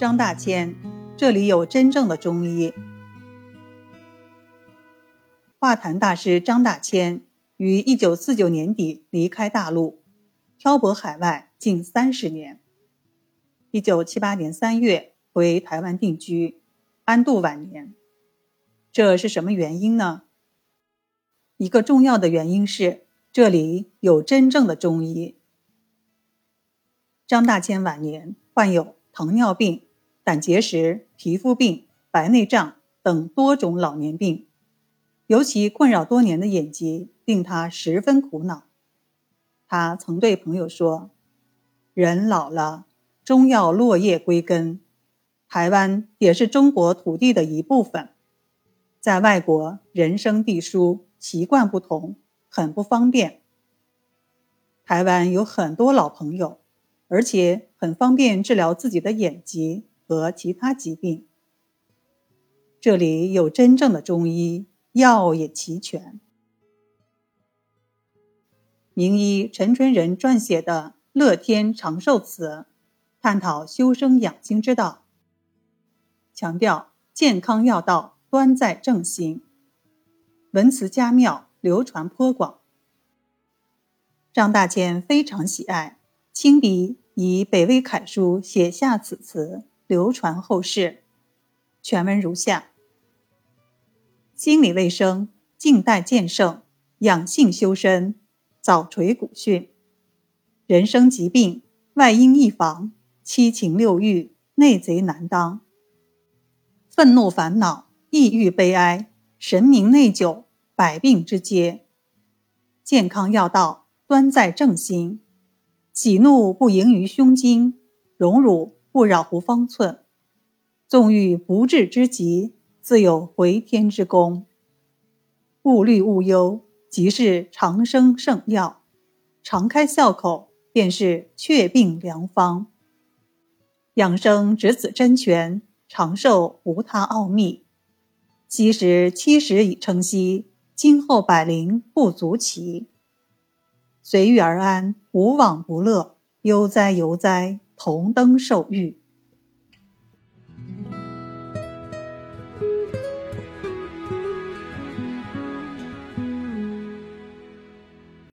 张大千，这里有真正的中医。画坛大师张大千于一九四九年底离开大陆，漂泊海外近三十年。一九七八年三月回台湾定居，安度晚年。这是什么原因呢？一个重要的原因是这里有真正的中医。张大千晚年患有糖尿病。胆结石、皮肤病、白内障等多种老年病，尤其困扰多年的眼疾令他十分苦恼。他曾对朋友说：“人老了，终要落叶归根。台湾也是中国土地的一部分，在外国人生地疏，习惯不同，很不方便。台湾有很多老朋友，而且很方便治疗自己的眼疾。”和其他疾病，这里有真正的中医，药也齐全。名医陈春仁撰写的《乐天长寿词》，探讨修身养精之道，强调健康要道端在正心，文辞佳妙，流传颇广。张大千非常喜爱，亲笔以北魏楷书写下此词。流传后世，全文如下：心理卫生，静待健胜，养性修身，早垂古训；人生疾病，外因易防，七情六欲，内贼难当。愤怒烦恼，抑郁悲哀，神明内疚，百病之阶。健康要道，端在正心，喜怒不盈于胸襟，荣辱。不扰乎方寸，纵欲不治之疾，自有回天之功。勿虑勿忧，即是长生圣药；常开笑口，便是却病良方。养生只此真诠，长寿无他奥秘。昔时七十已称稀，今后百龄不足奇。随遇而安，无往不乐。悠哉悠哉，同登受遇。